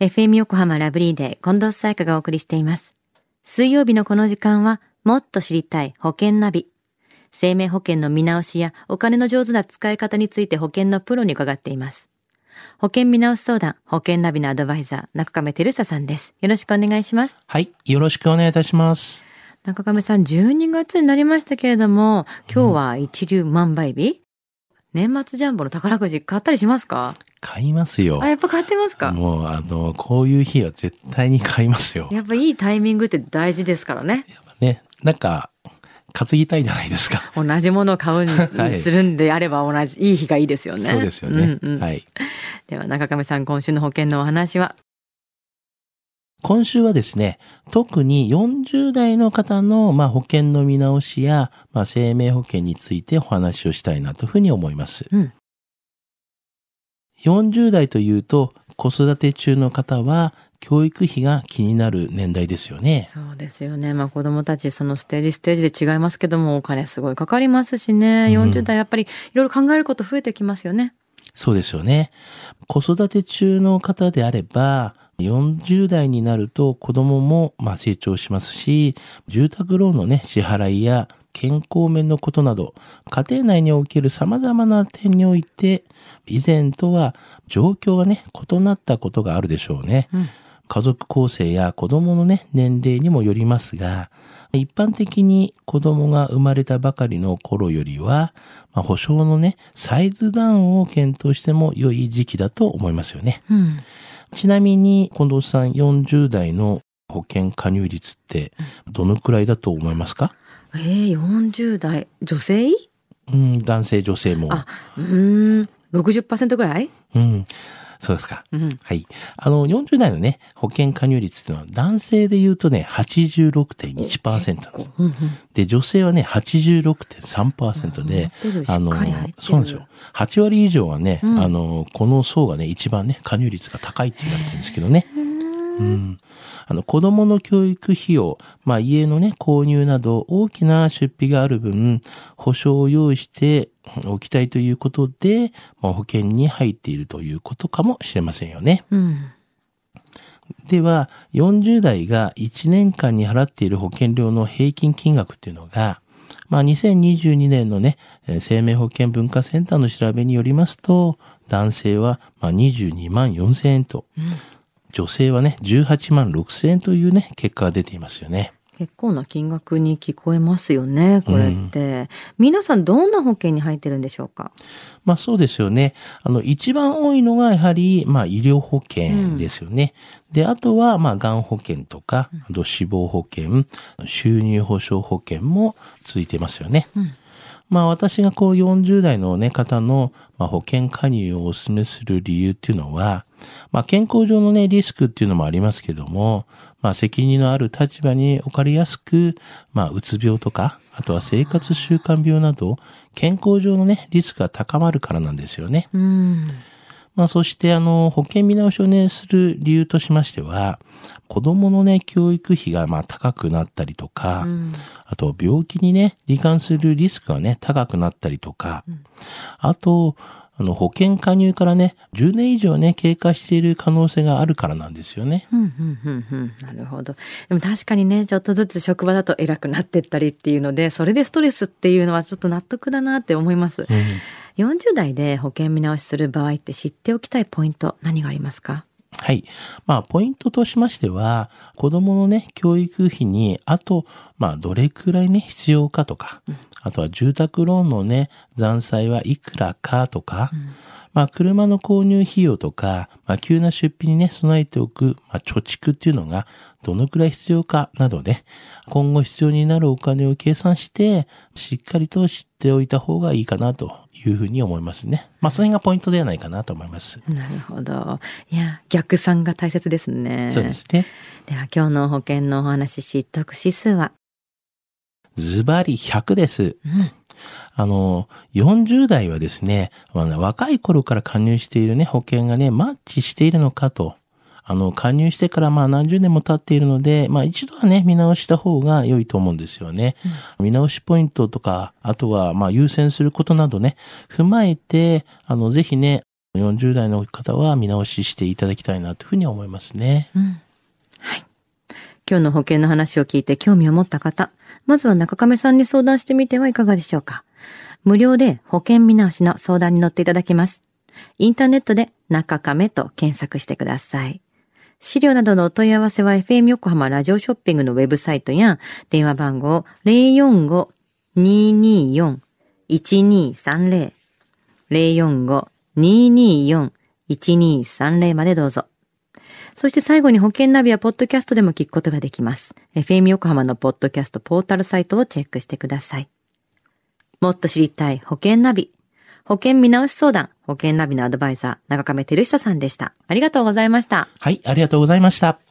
FM 横浜ラブリーで近藤沙耶香がお送りしています。水曜日のこの時間は、もっと知りたい保険ナビ。生命保険の見直しやお金の上手な使い方について保険のプロに伺っています。保険見直し相談、保険ナビのアドバイザー、中亀照久さんです。よろしくお願いします。はい。よろしくお願いいたします。中亀さん、12月になりましたけれども、今日は一流万倍日、年末ジャンボの宝くじ買ったりしますか？買いますよあ、。やっぱ買ってますか？もう、あの、こういう日は絶対に買いますよ。やっぱいいタイミングって大事ですからね。やっぱね、なんか、担ぎたいじゃないですか。同じものを買うに はいするんであれば同じ、いい日がいいですよね。そうですよね。うんうんはい。では中亀さん、今週の保険のお話は？今週はですね、特に40代の方の、まあ、保険の見直しや、まあ、生命保険についてお話をしたいなというふうに思います。うん40代というと、子育て中の方は、教育費が気になる年代ですよね。そうですよね。まあ子供たちそのステージステージで違いますけども、お金すごいかかりますしね。うん40代やっぱりいろいろ考えること増えてきますよね。そうですよね。子育て中の方であれば、40代になると子供もまあ成長しますし、住宅ローンのね、支払いや健康面のことなど、家庭内における様々な点において、以前とは状況がね、異なったことがあるでしょうね。うん家族構成や子供のね、年齢にもよりますが、一般的に子供が生まれたばかりの頃よりは、まあ、保証のね、サイズダウンを検討しても良い時期だと思いますよね。うん。ちなみに、近藤さん40代の保険加入率ってどのくらいだと思いますか？えー、40代、女性？うん、男性、女性も。あ、うーん、60%ぐらい？うん。そうですか。うん。はい。あの、40代のね、保険加入率っていうのは男性で言うとね、86.1%なんです。うんうん。で、女性はね、86.3%で、思ってるよりしっかり入ってるそうなんですよ。8割以上はね、うんあの、この層がね、一番ね、加入率が高いって言われてるんですけどね。うん。あの、子供の教育費用、まあ、家のね、購入など大きな出費がある分、保証を用意しておきたいということで、まあ、保険に入っているということかもしれませんよね。うん。では、40代が1年間に払っている保険料の平均金額っていうのが、まあ、2022年のね、えー生命保険文化センターの調べによりますと、男性はまあ22万4千円と、女性はね、18万6千円というね、結果が出ていますよね。結構な金額に聞こえますよね、これって。皆さんどんな保険に入ってるんでしょうか？まあそうですよね。あの、一番多いのがやはり、まあ医療保険ですよね。で、あとは、まあ、がん保険とか、あと死亡保険、収入保障保険もついてますよね。まあ私がこう40代のね、方の、まあ、保険加入をお勧めする理由っていうのは、まあ健康上のね、リスクっていうのもありますけども、まあ責任のある立場に置かれやすく、まあうつ病とか、あとは生活習慣病など、健康上のね、リスクが高まるからなんですよね。うん。まあそしてあの、保険見直しをね、する理由としましては、子供のね、教育費がまあ高くなったりとか、うん。あと病気にね、罹患するリスクがね、高くなったりとか、あと、あの、保険加入からね、10年以上ね、経過している可能性があるからなんですよね。うんうんうんうんなるほど。でも確かにね、ちょっとずつ職場だと偉くなってったりっていうので、それでストレスっていうのはちょっと納得だなって思います。40代で保険見直しする場合って知っておきたいポイント何がありますか？はい。まあ、ポイントとしましては、子供のね、教育費に、あと、まあ、どれくらいね、必要かとか、あとは住宅ローンのね、残債はいくらかとか、まあ、車の購入費用とか、まあ、急な出費にね、備えておく、まあ、貯蓄っていうのが、どのくらい必要かなどね、今後必要になるお金を計算して、しっかりと知っておいた方がいいかなというふうに思いますね。まあ、それがポイントではないかなと思います。なるほど。いや、逆算が大切ですね。そうですね。では今日の保険のお話、知得指数は？ズバリ100です。うん。あの、40代はですね、まあね若い頃から加入しているね、保険がね、マッチしているのかと。あの、加入してからまあ何十年も経っているので、まあ一度はね、見直した方が良いと思うんですよね。見直しポイントとか、あとはまあ優先することなどね、踏まえて、あの、ぜひね、40代の方は見直ししていただきたいなというふうに思いますね。うん。今日の保険の話を聞いて興味を持った方、まずは中亀さんに相談してみてはいかがでしょうか。無料で保険見直しの相談に乗っていただけます。インターネットで中亀と検索してください。資料などのお問い合わせは FM 横浜ラジオショッピングのウェブサイトや電話番号045-224-1230 045-224-1230までどうぞ。そして最後に保険ナビはポッドキャストでも聞くことができます。FM 横浜のポッドキャストポータルサイトをチェックしてください。もっと知りたい保険ナビ。保険見直し相談、保険ナビのアドバイザー、長亀照久さんでした。ありがとうございました。はい、ありがとうございました。